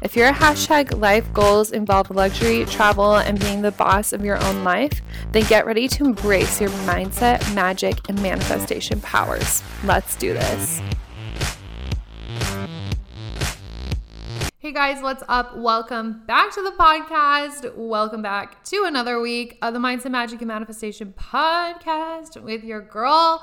If your hashtag life goals involve luxury, travel, and being the boss of your own life, then get ready to embrace your mindset, magic, and manifestation powers. Let's do this. Hey guys, what's up? Welcome back to the podcast. Welcome back to another week of the Mindset, Magic, and Manifestation podcast with your girl.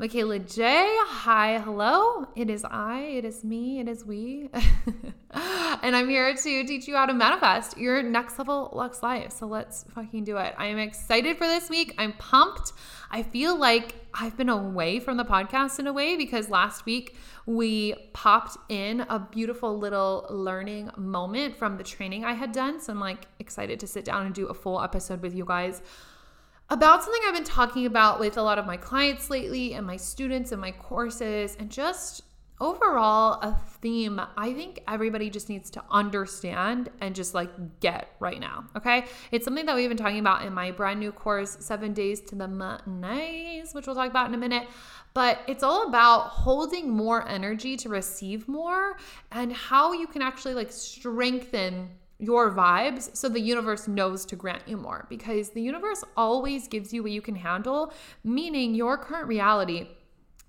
Mikayla Jai. Hi, hello. It is I, it is me, it is we. and I'm here to teach you how to manifest your next level Lux life. So let's fucking do it. I am excited for this week. I'm pumped. I feel like I've been away from the podcast in a way because last week we popped in a beautiful little learning moment from the training I had done. So I'm like excited to sit down and do a full episode with you guys about something I've been talking about with a lot of my clients lately and my students and my courses, and just overall a theme I think everybody just needs to understand and just like get right now. Okay. It's something that we've been talking about in my brand new course, Seven Days to the Monays, which we'll talk about in a minute. But it's all about holding more energy to receive more and how you can actually like strengthen your vibes so the universe knows to grant you more because the universe always gives you what you can handle, meaning your current reality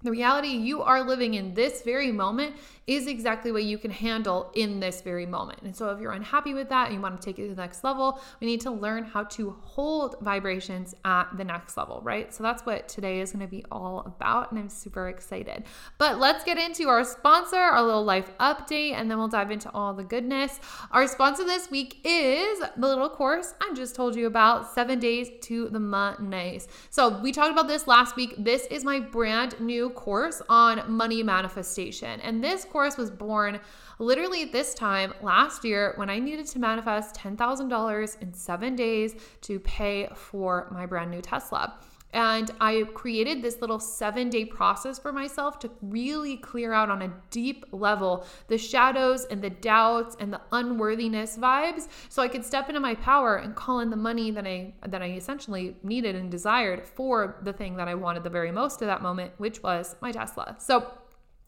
the reality you are living in this very moment is exactly what you can handle in this very moment. And so, if you're unhappy with that and you want to take it to the next level, we need to learn how to hold vibrations at the next level, right? So, that's what today is going to be all about. And I'm super excited. But let's get into our sponsor, our little life update, and then we'll dive into all the goodness. Our sponsor this week is the little course I just told you about seven days to the Monays. So, we talked about this last week. This is my brand new course on money manifestation. And this course was born literally this time last year when I needed to manifest $10,000 in seven days to pay for my brand new Tesla. And I created this little seven day process for myself to really clear out on a deep level the shadows and the doubts and the unworthiness vibes so I could step into my power and call in the money that I that I essentially needed and desired for the thing that I wanted the very most at that moment, which was my Tesla. So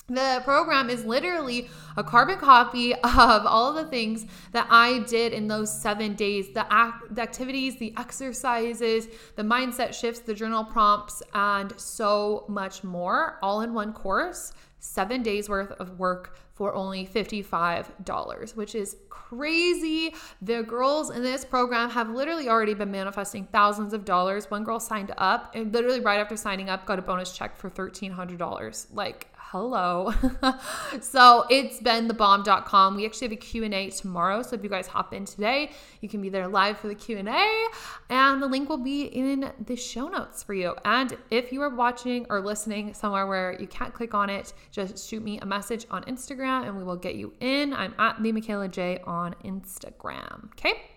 the program is literally a carbon copy of all of the things that I did in those seven days the, act, the activities, the exercises, the mindset shifts, the journal prompts, and so much more, all in one course. Seven days worth of work for only $55, which is crazy. The girls in this program have literally already been manifesting thousands of dollars. One girl signed up and literally right after signing up got a bonus check for $1,300. Like, hello. so it's been thebomb.com. We actually have a Q&A tomorrow. So if you guys hop in today, you can be there live for the Q&A and the link will be in the show notes for you. And if you are watching or listening somewhere where you can't click on it, just shoot me a message on Instagram and we will get you in. I'm at the Mikayla Jai on Instagram. Okay?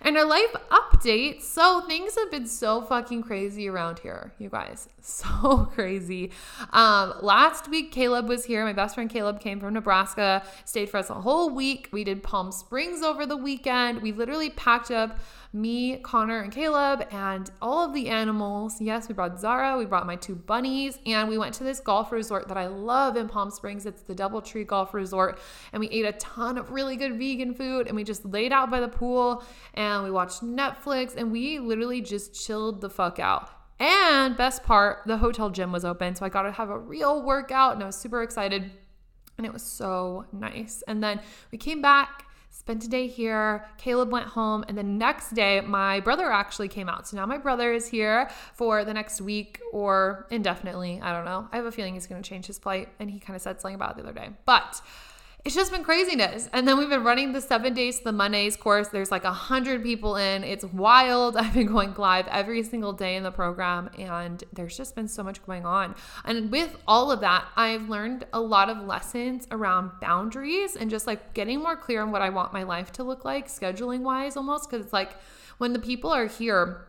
And a life update. So things have been so fucking crazy around here, you guys. So crazy. Um, last week, Caleb was here. My best friend Caleb came from Nebraska, stayed for us a whole week. We did Palm Springs over the weekend. We literally packed up me, Connor, and Caleb, and all of the animals. Yes, we brought Zara, we brought my two bunnies, and we went to this golf resort that I love in Palm Springs. It's the Doubletree Golf Resort, and we ate a ton of really good vegan food, and we just laid out by the pool and we watched Netflix, and we literally just chilled the fuck out. And best part, the hotel gym was open, so I got to have a real workout, and I was super excited. And it was so nice. And then we came back spent a day here. Caleb went home, and the next day, my brother actually came out. So now my brother is here for the next week or indefinitely. I don't know. I have a feeling he's going to change his flight, and he kind of said something about it the other day. But it's just been craziness. And then we've been running the seven days to the Monays course. There's like a hundred people in. It's wild. I've been going live every single day in the program, and there's just been so much going on. And with all of that, I've learned a lot of lessons around boundaries and just like getting more clear on what I want my life to look like, scheduling wise almost. Cause it's like when the people are here,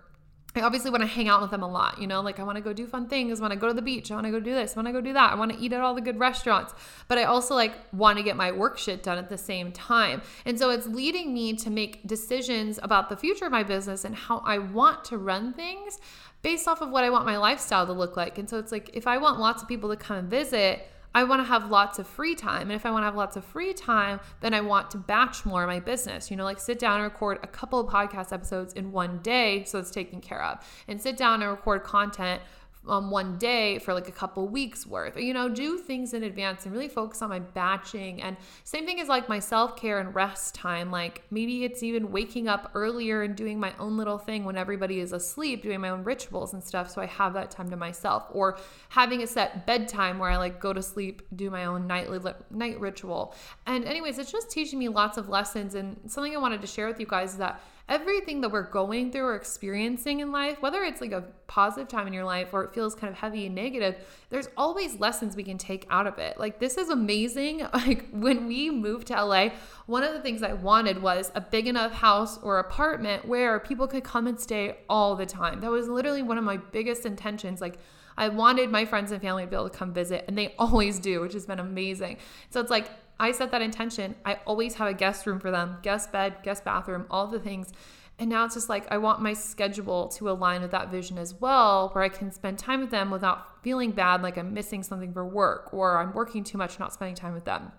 I obviously want to hang out with them a lot, you know, like I want to go do fun things, I want to go to the beach, I want to go do this, I want to go do that, I want to eat at all the good restaurants. But I also like want to get my work shit done at the same time. And so it's leading me to make decisions about the future of my business and how I want to run things based off of what I want my lifestyle to look like. And so it's like if I want lots of people to come and visit, I want to have lots of free time. And if I want to have lots of free time, then I want to batch more of my business. You know, like sit down and record a couple of podcast episodes in one day so it's taken care of. And sit down and record content um, one day for like a couple weeks worth. Or you know do things in advance and really focus on my batching. And same thing is like my self-care and rest time. Like maybe it's even waking up earlier and doing my own little thing when everybody is asleep doing my own rituals and stuff so i have that time to myself. Or having a set bedtime where i like go to sleep do my own nightly night ritual. And anyways it's just teaching me lots of lessons. And something i wanted to share with you guys is that everything that we're going through or experiencing in life, whether it's like a positive time in your life or it feels kind of heavy and negative, there's always lessons we can take out of it. Like, this is amazing. Like, when we moved to LA, one of the things I wanted was a big enough house or apartment where people could come and stay all the time. That was literally one of my biggest intentions. Like, I wanted my friends and family to be able to come visit, and they always do, which has been amazing. So it's like I set that intention. I always have a guest room for them, guest bed, guest bathroom, all the things. And now it's just like I want my schedule to align with that vision as well, where I can spend time with them without feeling bad like I'm missing something for work or I'm working too much, not spending time with them.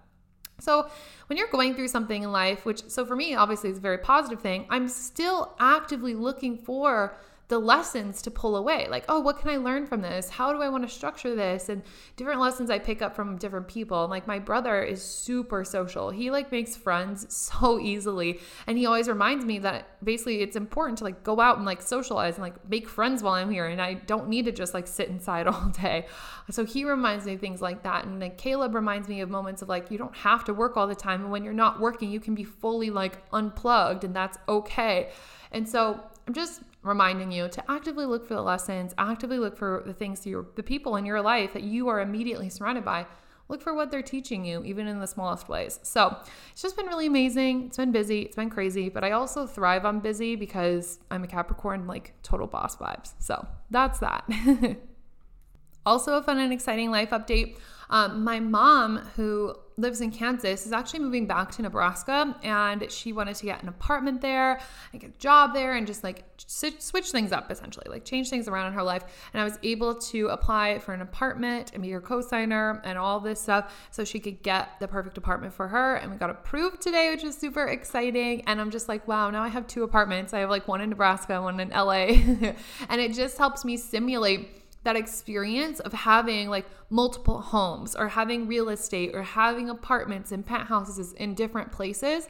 So, when you're going through something in life, which, so for me, obviously is a very positive thing, I'm still actively looking for the lessons to pull away. Like, oh, what can I learn from this? How do I want to structure this? And different lessons I pick up from different people. And like my brother is super social. He like makes friends so easily. And he always reminds me that basically it's important to like go out and like socialize and like make friends while I'm here. And I don't need to just like sit inside all day. So he reminds me of things like that. And like Caleb reminds me of moments of like, you don't have to work all the time. And when you're not working, you can be fully like unplugged and that's okay. And so I'm just reminding you to actively look for the lessons, actively look for the things you the people in your life that you are immediately surrounded by. Look for what they're teaching you, even in the smallest ways. So it's just been really amazing. It's been busy, it's been crazy, but I also thrive on busy because I'm a Capricorn, like total boss vibes. So that's that. also, a fun and exciting life update. Um, my mom, who lives in Kansas, is actually moving back to Nebraska and she wanted to get an apartment there and get a job there and just like switch things up essentially, like change things around in her life. And I was able to apply for an apartment and be her co signer and all this stuff so she could get the perfect apartment for her. And we got approved today, which is super exciting. And I'm just like, wow, now I have two apartments. I have like one in Nebraska, one in LA. and it just helps me simulate that experience of having like multiple homes or having real estate or having apartments and penthouses in different places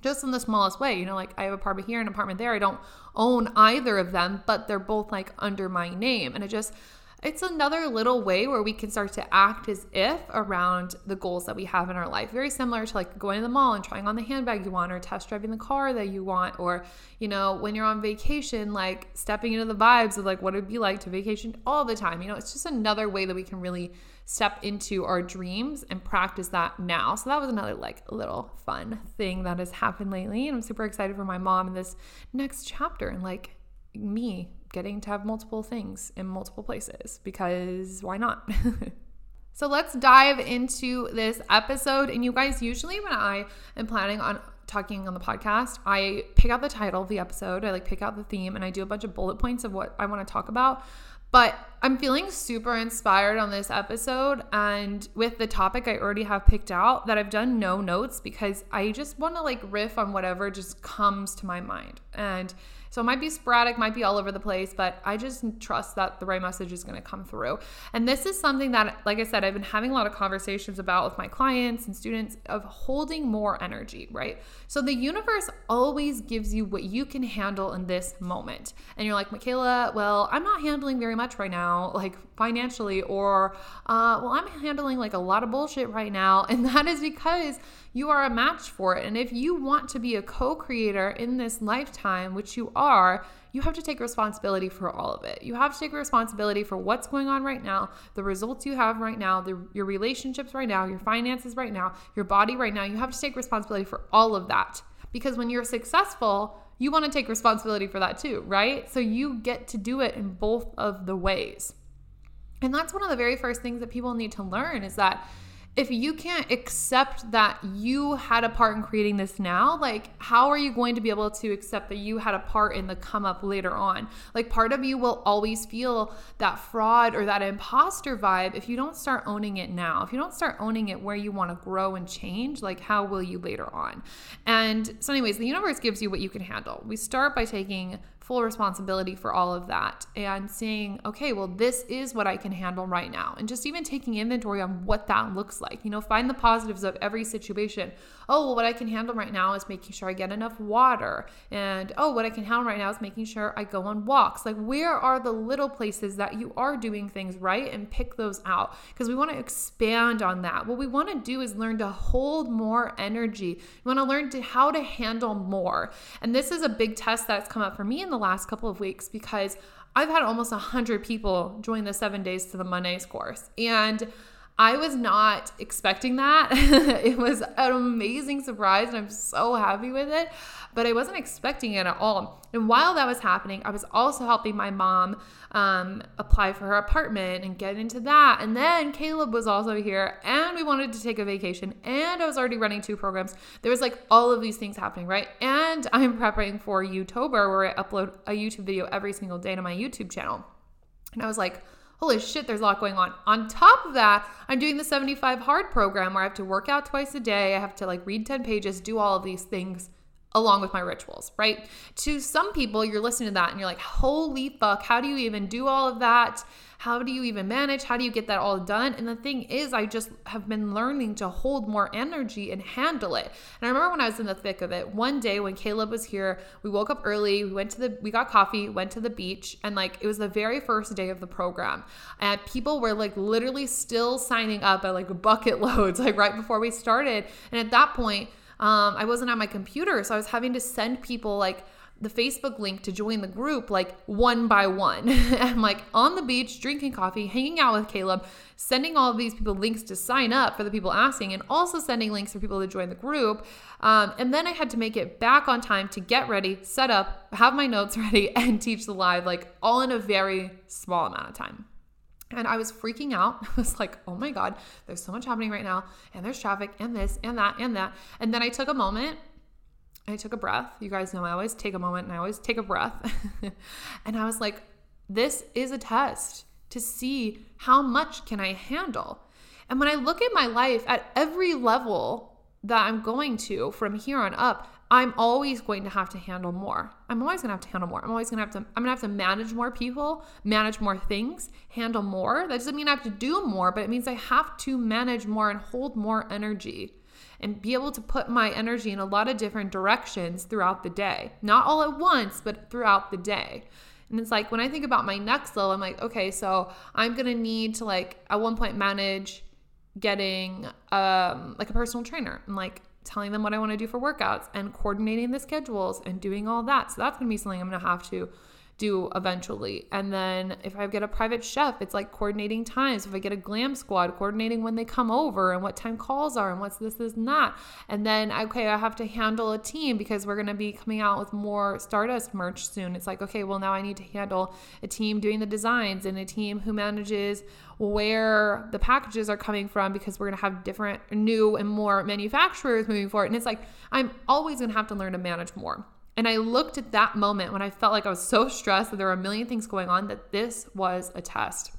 just in the smallest way. You know, like I have an apartment here, an apartment there. I don't own either of them, but they're both like under my name. And it just, it's another little way where we can start to act as if around the goals that we have in our life. Very similar to like going to the mall and trying on the handbag you want or test driving the car that you want or, you know, when you're on vacation, like stepping into the vibes of like what it'd be like to vacation all the time. You know, it's just another way that we can really step into our dreams and practice that now. So that was another like little fun thing that has happened lately. And I'm super excited for my mom in this next chapter and like me getting to have multiple things in multiple places because why not? so let's dive into this episode. And you guys, usually when I am planning on talking on the podcast, I pick out the title of the episode, I like pick out the theme, and I do a bunch of bullet points of what I want to talk about. But I'm feeling super inspired on this episode. And with the topic I already have picked out, that I've done no notes because I just want to like riff on whatever just comes to my mind. And so it might be sporadic, might be all over the place, but I just trust that the right message is going to come through. And this is something that, like I said, I've been having a lot of conversations about with my clients and students of holding more energy, right? So the universe always gives you what you can handle in this moment. And you're like, Mikayla, well, I'm not handling very much right now, like financially, or, uh, well, I'm handling like a lot of bullshit right now. And that is because you are a match for it. And if you want to be a co creator in this lifetime, which you are, you have to take responsibility for all of it. You have to take responsibility for what's going on right now, the results you have right now, the, your relationships right now, your finances right now, your body right now. You have to take responsibility for all of that. Because when you're successful, you want to take responsibility for that too, right? So you get to do it in both of the ways. And that's one of the very first things that people need to learn is that if you can't accept that you had a part in creating this now, like how are you going to be able to accept that you had a part in the come up later on? Like part of you will always feel that fraud or that imposter vibe if you don't start owning it now. If you don't start owning it where you want to grow and change, like how will you later on? And so anyways, the universe gives you what you can handle. We start by taking full responsibility for all of that and seeing, okay, well, this is what I can handle right now. And just even taking inventory on what that looks like. You know, find the positives of every situation. Oh, well, what I can handle right now is making sure I get enough water. And oh, what I can handle right now is making sure I go on walks. Like, where are the little places that you are doing things right and pick those out? Because we want to expand on that. What we want to do is learn to hold more energy. We want to learn how to handle more. And this is a big test that's come up for me in the the last couple of weeks because I've had almost 100 people join the seven days to the Monays course. And I was not expecting that. it was an amazing surprise, and I'm so happy with it. But I wasn't expecting it at all. And while that was happening, I was also helping my mom um, apply for her apartment and get into that. And then Caleb was also here, and we wanted to take a vacation, and I was already running two programs. There was like all of these things happening, right? And I'm prepping for YouTuber, where I upload a YouTube video every single day to my YouTube channel. And I was like, holy shit, there's a lot going on. On top of that, I'm doing the 75 hard program where I have to work out twice a day. I have to like read 10 pages, do all of these things along with my rituals, right? To some people, you're listening to that and you're like, holy fuck, how do you even do all of that? How do you even manage? How do you get that all done? And the thing is, I just have been learning to hold more energy and handle it. And I remember when I was in the thick of it, one day when Caleb was here, we woke up early, we went to the, we got coffee, went to the beach, and like it was the very first day of the program. And people were like literally still signing up at like bucket loads, like right before we started. And at that point, um, I wasn't on my computer, so I was having to send people like the Facebook link to join the group like one by one. I'm like on the beach, drinking coffee, hanging out with Caleb, sending all of these people links to sign up for the people asking, and also sending links for people to join the group. Um, and then I had to make it back on time to get ready, set up, have my notes ready, and teach the live, like all in a very small amount of time. And I was freaking out. I was like, oh my God, there's so much happening right now. And there's traffic and this and that and that. And then I took a moment I took a breath. You guys know I always take a moment and I always take a breath. and I was like, this is a test to see how much can I handle. And when I look at my life at every level that I'm going to from here on up, I'm always going to have to handle more. I'm always going to have to handle more. I'm always going to have to I'm going to have to manage more people, manage more things, handle more. That doesn't mean I have to do more, but it means I have to manage more and hold more energy and be able to put my energy in a lot of different directions throughout the day. Not all at once, but throughout the day. And it's like when I think about my next level, I'm like, okay, so I'm gonna need to like at one point manage getting um like a personal trainer and like telling them what I want to do for workouts and coordinating the schedules and doing all that. So that's gonna be something I'm gonna have to do eventually. And then if I get a private chef, it's like coordinating times. If I get a glam squad, coordinating when they come over and what time calls are and what's this, and that. And then, okay, I have to handle a team because we're going to be coming out with more Stardust merch soon. It's like, okay, well, now I need to handle a team doing the designs and a team who manages where the packages are coming from because we're going to have different, new, and more manufacturers moving forward. And it's like, I'm always going to have to learn to manage more. And I looked at that moment when I felt like I was so stressed that there were a million things going on that this was a test.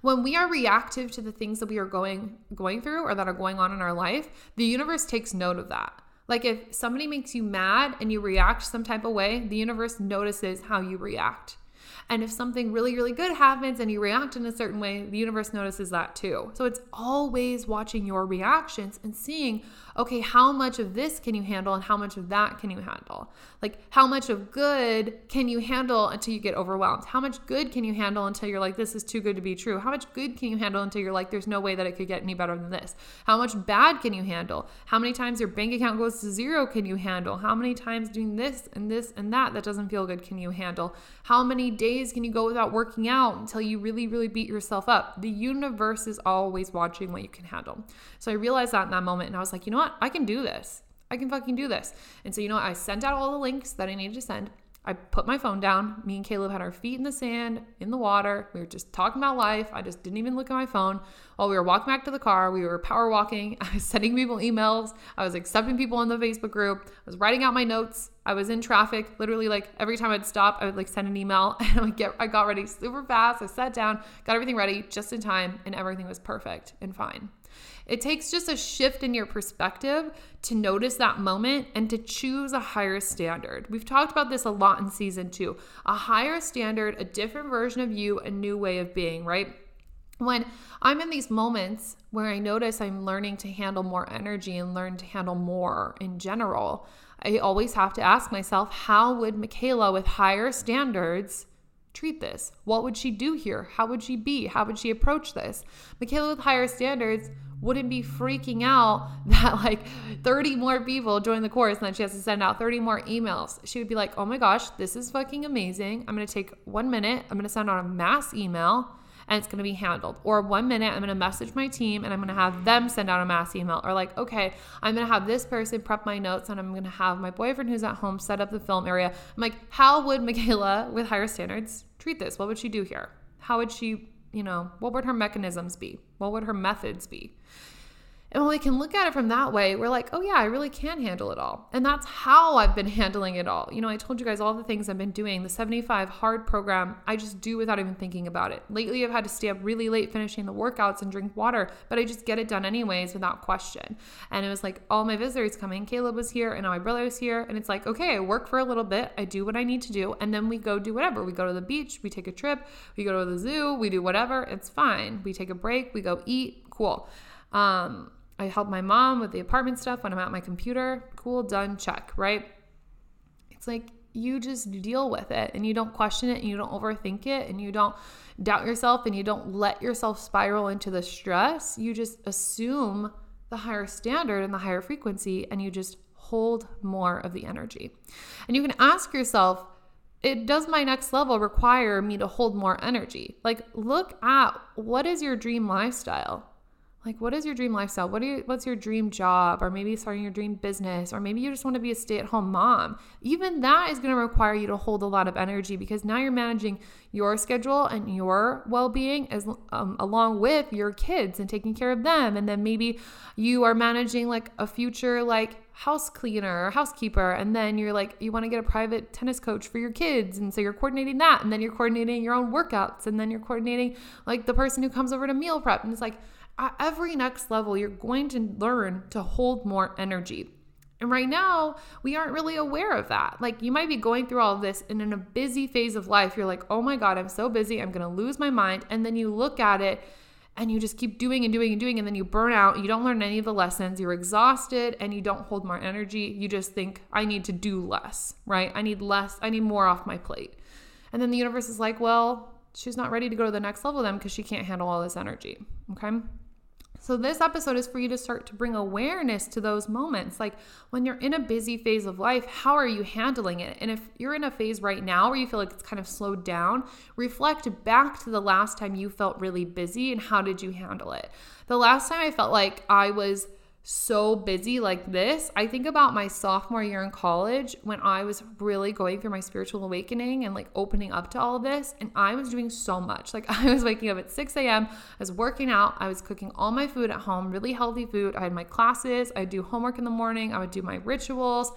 When we are reactive to the things that we are going going through or that are going on in our life, the universe takes note of that. Like if somebody makes you mad and you react some type of way, the universe notices how you react. And if something really, really good happens and you react in a certain way, the universe notices that too. So it's always watching your reactions and seeing, okay, how much of this can you handle and how much of that can you handle? Like, how much of good can you handle until you get overwhelmed? How much good can you handle until you're like, this is too good to be true? How much good can you handle until you're like, there's no way that it could get any better than this? How much bad can you handle? How many times your bank account goes to zero can you handle? How many times doing this and this and that that doesn't feel good can you handle? How many days days can you go without working out until you really, really beat yourself up? The universe is always watching what you can handle. So I realized that in that moment and I was like, you know what? I can do this. I can fucking do this. And so, you know? I sent out all the links that I needed to send. I put my phone down. Me and Caleb had our feet in the sand, in the water. We were just talking about life. I just didn't even look at my phone. While we were walking back to the car, we were power walking. I was sending people emails. I was accepting people in the Facebook group. I was writing out my notes. I was in traffic. Literally, like every time I'd stop, I would like send an email and I would get I got ready super fast. I sat down, got everything ready just in time, and everything was perfect and fine. It takes just a shift in your perspective to notice that moment and to choose a higher standard. We've talked about this a lot in season two. A higher standard, a different version of you, a new way of being, right? When I'm in these moments where I notice I'm learning to handle more energy and learn to handle more in general, I always have to ask myself, how would Mikayla with higher standards treat this? What would she do here? How would she be? How would she approach this? Mikayla with higher standards wouldn't be freaking out that like 30 more people join the course and then she has to send out 30 more emails. She would be like, oh my gosh, this is fucking amazing. I'm gonna take one minute, I'm gonna send out a mass email and it's gonna be handled. Or one minute, I'm gonna message my team and I'm gonna have them send out a mass email. Or like, okay, I'm gonna have this person prep my notes and I'm gonna have my boyfriend who's at home set up the film area. I'm like, how would Mikayla with higher standards treat this? What would she do here? How would she you know, what would her mechanisms be? What would her methods be? And when we can look at it from that way, we're like, oh yeah, I really can handle it all. And that's how I've been handling it all. You know, I told you guys all the things I've been doing. The 75 hard program, I just do without even thinking about it. Lately, I've had to stay up really late finishing the workouts and drink water, but I just get it done anyways without question. And it was like all my visitors coming. Caleb was here and now my brother was here. And it's like, okay, I work for a little bit, I do what I need to do, and then we go do whatever. We go to the beach, we take a trip, we go to the zoo, we do whatever. It's fine. We take a break, we go eat, cool. Um, I help my mom with the apartment stuff when I'm at my computer. Cool, done, check, right? It's like you just deal with it and you don't question it and you don't overthink it and you don't doubt yourself and you don't let yourself spiral into the stress. You just assume the higher standard and the higher frequency and you just hold more of the energy. And you can ask yourself, it does my next level require me to hold more energy? Like look at what is your dream lifestyle? Like what is your dream lifestyle? What are you, what's your dream job? Or maybe starting your dream business or maybe you just want to be a stay-at-home mom. Even that is going to require you to hold a lot of energy because now you're managing your schedule and your well-being as um, along with your kids and taking care of them. And then maybe you are managing like a future like house cleaner or housekeeper and then you're like you want to get a private tennis coach for your kids and so you're coordinating that and then you're coordinating your own workouts and then you're coordinating like the person who comes over to meal prep and it's like at every next level, you're going to learn to hold more energy. And right now, we aren't really aware of that. Like, you might be going through all of this, and in a busy phase of life, you're like, oh my God, I'm so busy, I'm gonna lose my mind. And then you look at it and you just keep doing and doing and doing, and then you burn out. You don't learn any of the lessons. You're exhausted and you don't hold more energy. You just think, I need to do less, right? I need less, I need more off my plate. And then the universe is like, well, she's not ready to go to the next level then because she can't handle all this energy, okay? So, this episode is for you to start to bring awareness to those moments. Like when you're in a busy phase of life, how are you handling it? And if you're in a phase right now where you feel like it's kind of slowed down, reflect back to the last time you felt really busy and how did you handle it? The last time I felt like I was so busy like this. I think about my sophomore year in college when I was really going through my spiritual awakening and like opening up to all of this. And I was doing so much. Like I was waking up at 6 a.m., I was working out, I was cooking all my food at home, really healthy food. I had my classes, I'd do homework in the morning, I would do my rituals.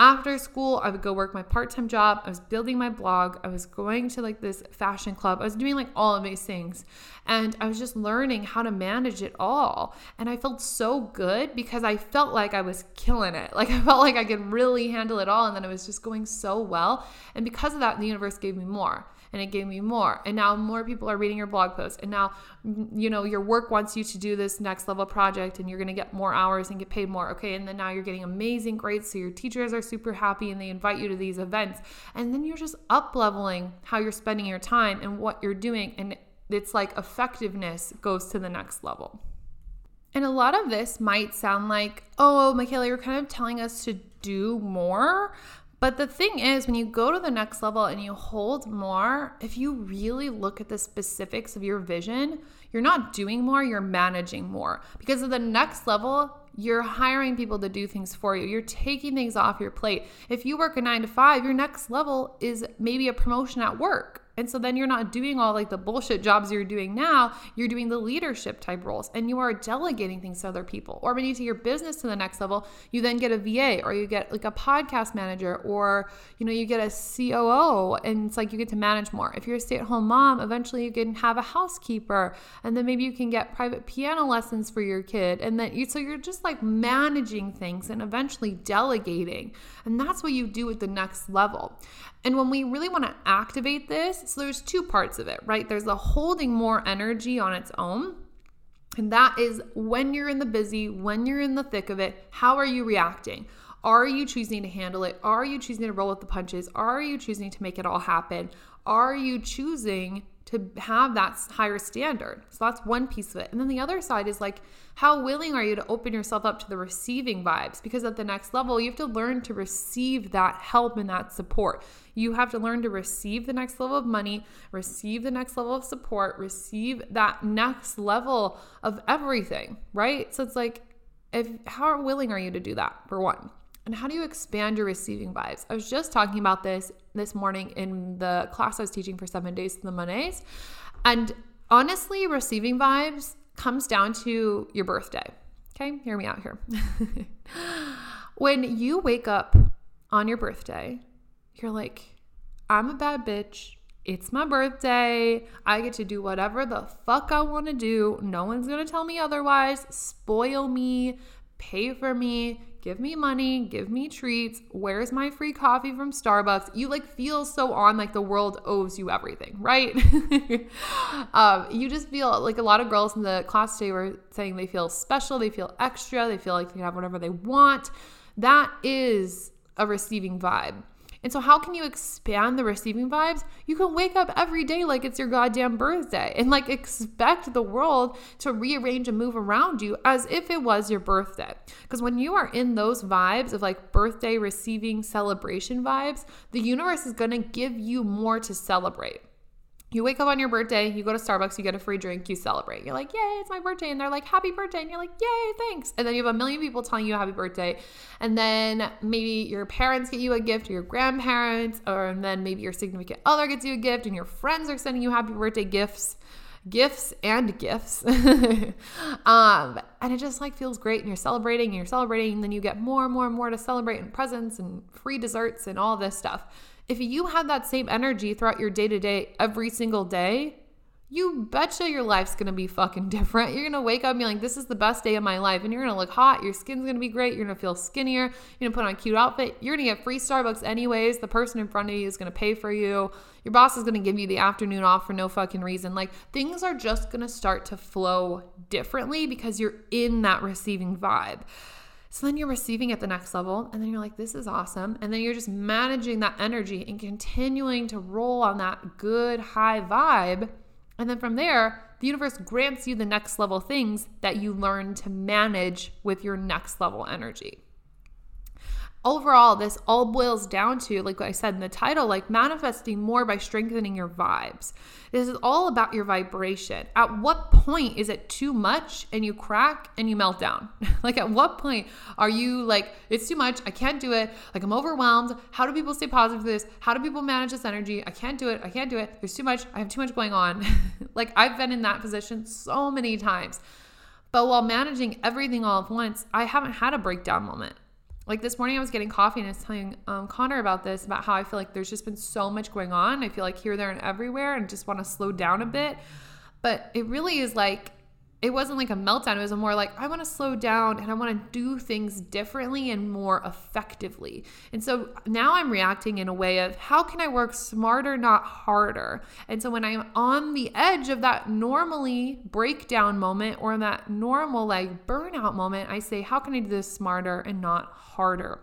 After school, I would go work my part time job. I was building my blog. I was going to like this fashion club. I was doing like all of these things. And I was just learning how to manage it all. And I felt so good because I felt like I was killing it. Like I felt like I could really handle it all. And then it was just going so well. And because of that, the universe gave me more and it gave me more. And now more people are reading your blog posts. And now, you know, your work wants you to do this next level project and you're going to get more hours and get paid more. Okay. And then now you're getting amazing grades. So your teachers are super happy and they invite you to these events. And then you're just up leveling how you're spending your time and what you're doing. And it's like effectiveness goes to the next level. And a lot of this might sound like, oh, Mikayla, you're kind of telling us to do more. But the thing is, when you go to the next level and you hold more, if you really look at the specifics of your vision, you're not doing more, you're managing more. Because at the next level, you're hiring people to do things for you. You're taking things off your plate. If you work a nine to five, your next level is maybe a promotion at work and so then you're not doing all like the bullshit jobs you're doing now. You're doing the leadership type roles and you are delegating things to other people. Or when you take your business to the next level, you then get a VA or you get like a podcast manager or you know, you get a COO and it's like you get to manage more. If you're a stay-at-home mom, eventually you can have a housekeeper and then maybe you can get private piano lessons for your kid. And then you so you're just like managing things and eventually delegating. And that's what you do at the next level. And when we really want to activate this, so there's two parts of it, right? There's the holding more energy on its own. And that is when you're in the busy, when you're in the thick of it, how are you reacting? Are you choosing to handle it? Are you choosing to roll with the punches? Are you choosing to make it all happen? Are you choosing to have that higher standard. So that's one piece of it. And then the other side is like, how willing are you to open yourself up to the receiving vibes? Because at the next level, you have to learn to receive that help and that support. You have to learn to receive the next level of money, receive the next level of support, receive that next level of everything, right? So it's like, if how willing are you to do that for one? And how do you expand your receiving vibes? I was just talking about this this morning in the class I was teaching for seven days to the Monays. And honestly, receiving vibes comes down to your birthday. Okay, hear me out here. when you wake up on your birthday, you're like, I'm a bad bitch. It's my birthday. I get to do whatever the fuck I want to do. No one's going to tell me otherwise. Spoil me, pay for me, give me money, give me treats. Where's my free coffee from Starbucks? You like feel so on like the world owes you everything, right? um, you just feel like a lot of girls in the class today were saying they feel special, they feel extra, they feel like they can have whatever they want. That is a receiving vibe. And so, how can you expand the receiving vibes? You can wake up every day like it's your goddamn birthday and like expect the world to rearrange and move around you as if it was your birthday. Because when you are in those vibes of like birthday receiving celebration vibes, the universe is to give you more to celebrate. You wake up on your birthday, you go to Starbucks, you get a free drink, you celebrate. You're like, yay, it's my birthday. And they're like, happy birthday. And you're like, yay, thanks. And then you have a million people telling you happy birthday. And then maybe your parents get you a gift or your grandparents, or and then maybe your significant other gets you a gift and your friends are sending you happy birthday gifts. Gifts and gifts. um, and it just like feels great and you're celebrating and you're celebrating, and then you get more and more and more to celebrate and presents and free desserts and all this stuff. If you have that same energy throughout your day to day, every single day, you betcha your life's gonna be fucking different. You're gonna wake up and be like, this is the best day of my life. And you're gonna look hot, your skin's gonna be great, you're gonna feel skinnier, you're gonna put on a cute outfit, you're gonna get free Starbucks anyways. The person in front of you is gonna pay for you. Your boss is gonna give you the afternoon off for no fucking reason. Like things are just gonna start to flow differently because you're in that receiving vibe. So then you're receiving at the next level, and then you're like, this is awesome. And then you're just managing that energy and continuing to roll on that good high vibe. And then from there, the universe grants you the next level things that you learn to manage with your next level energy overall, this all boils down to, like I said in the title, like manifesting more by strengthening your vibes. This is all about your vibration. At what point is it too much and you crack and you melt down? like, at what point are you like, it's too much, I can't do it, like, I'm overwhelmed. How do people stay positive for this? How do people manage this energy? I can't do it, I can't do it. There's too much, I have too much going on. like, I've been in that position so many times. But while managing everything all at once, I haven't had a breakdown moment. Like this morning, I was getting coffee and I was telling um, Connor about this, about how I feel like there's just been so much going on. I feel like here, there, and everywhere, and just want to slow down a bit. But it really is like it wasn't like a meltdown. It was more like, I want to slow down and I want to do things differently and more effectively. And so now I'm reacting in a way of how can I work smarter, not harder? And so when I'm on the edge of that normally breakdown moment or that normal like burnout moment, I say, how can I do this smarter and not harder?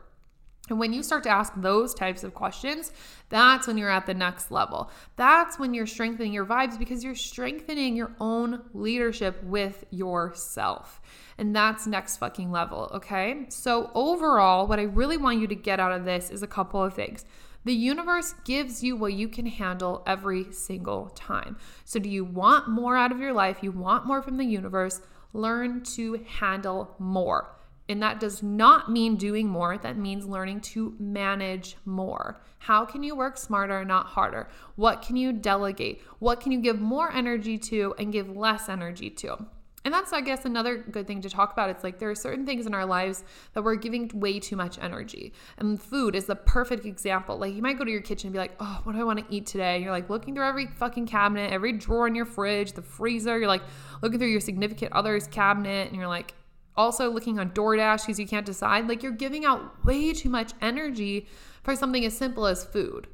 And when you start to ask those types of questions, that's when you're at the next level. That's when you're strengthening your vibes because you're strengthening your own leadership with yourself. And that's next fucking level, okay? So, overall, what I really want you to get out of this is a couple of things. The universe gives you what you can handle every single time. So, do you want more out of your life? You want more from the universe? Learn to handle more. And that does not mean doing more. That means learning to manage more. How can you work smarter, not harder? What can you delegate? What can you give more energy to and give less energy to? And that's, I guess, another good thing to talk about. It's like there are certain things in our lives that we're giving way too much energy. And food is the perfect example. Like you might go to your kitchen and be like, oh, what do I want to eat today? And you're like looking through every fucking cabinet, every drawer in your fridge, the freezer. You're like looking through your significant other's cabinet and you're like, also looking on DoorDash because you can't decide. Like you're giving out way too much energy for something as simple as food.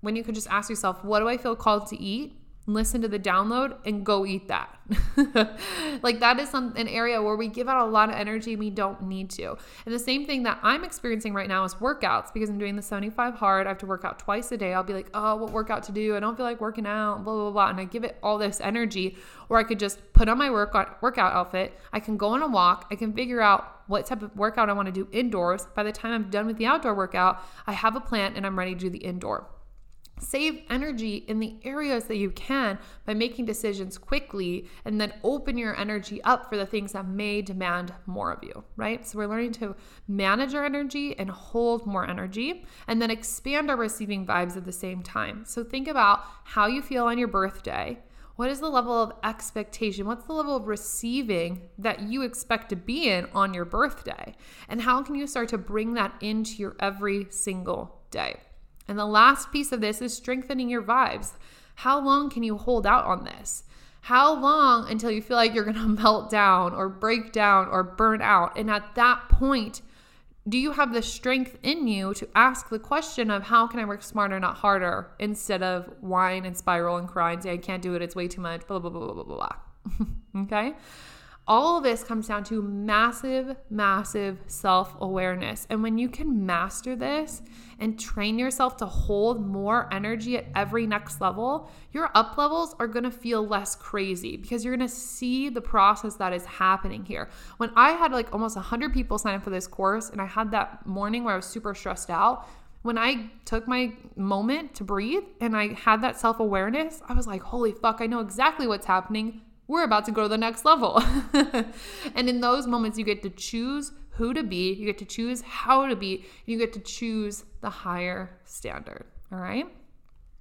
When you could just ask yourself, what do I feel called to eat? Listen to the download and go eat that. like that is some an area where we give out a lot of energy we don't need to. And the same thing that I'm experiencing right now is workouts because I'm doing the 75 hard. I have to work out twice a day. I'll be like, oh, what workout to do? I don't feel like working out, blah, blah, blah. And I give it all this energy or I could just put on my workout workout outfit. I can go on a walk. I can figure out what type of workout I want to do indoors. By the time I'm done with the outdoor workout, I have a plan and I'm ready to do the indoor. Save energy in the areas that you can by making decisions quickly and then open your energy up for the things that may demand more of you, right? So we're learning to manage our energy and hold more energy and then expand our receiving vibes at the same time. So think about how you feel on your birthday. What is the level of expectation? What's the level of receiving that you expect to be in on your birthday? And how can you start to bring that into your every single day? And the last piece of this is strengthening your vibes. How long can you hold out on this? How long until you feel like you're going to melt down or break down or burn out? And at that point, do you have the strength in you to ask the question of how can I work smarter, not harder, instead of whine and spiral and cry and say, I can't do it, it's way too much, blah, blah, blah, blah, blah, blah. okay? All of this comes down to massive, massive self awareness. And when you can master this and train yourself to hold more energy at every next level, your up levels are gonna feel less crazy because you're gonna see the process that is happening here. When I had like almost 100 people sign up for this course, and I had that morning where I was super stressed out, when I took my moment to breathe and I had that self awareness, I was like, holy fuck, I know exactly what's happening we're about to go to the next level. and in those moments, you get to choose who to be, you get to choose how to be, you get to choose the higher standard. All right.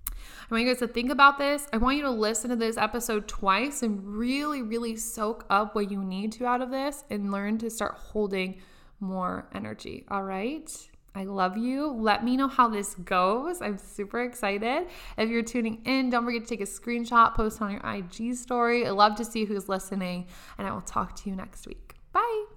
I want you guys to think about this. I want you to listen to this episode twice and really, really soak up what you need to out of this and learn to start holding more energy. All right. I love you. Let me know how this goes. I'm super excited. If you're tuning in, don't forget to take a screenshot, post on your IG story. I love to see who's listening, and I will talk to you next week. Bye.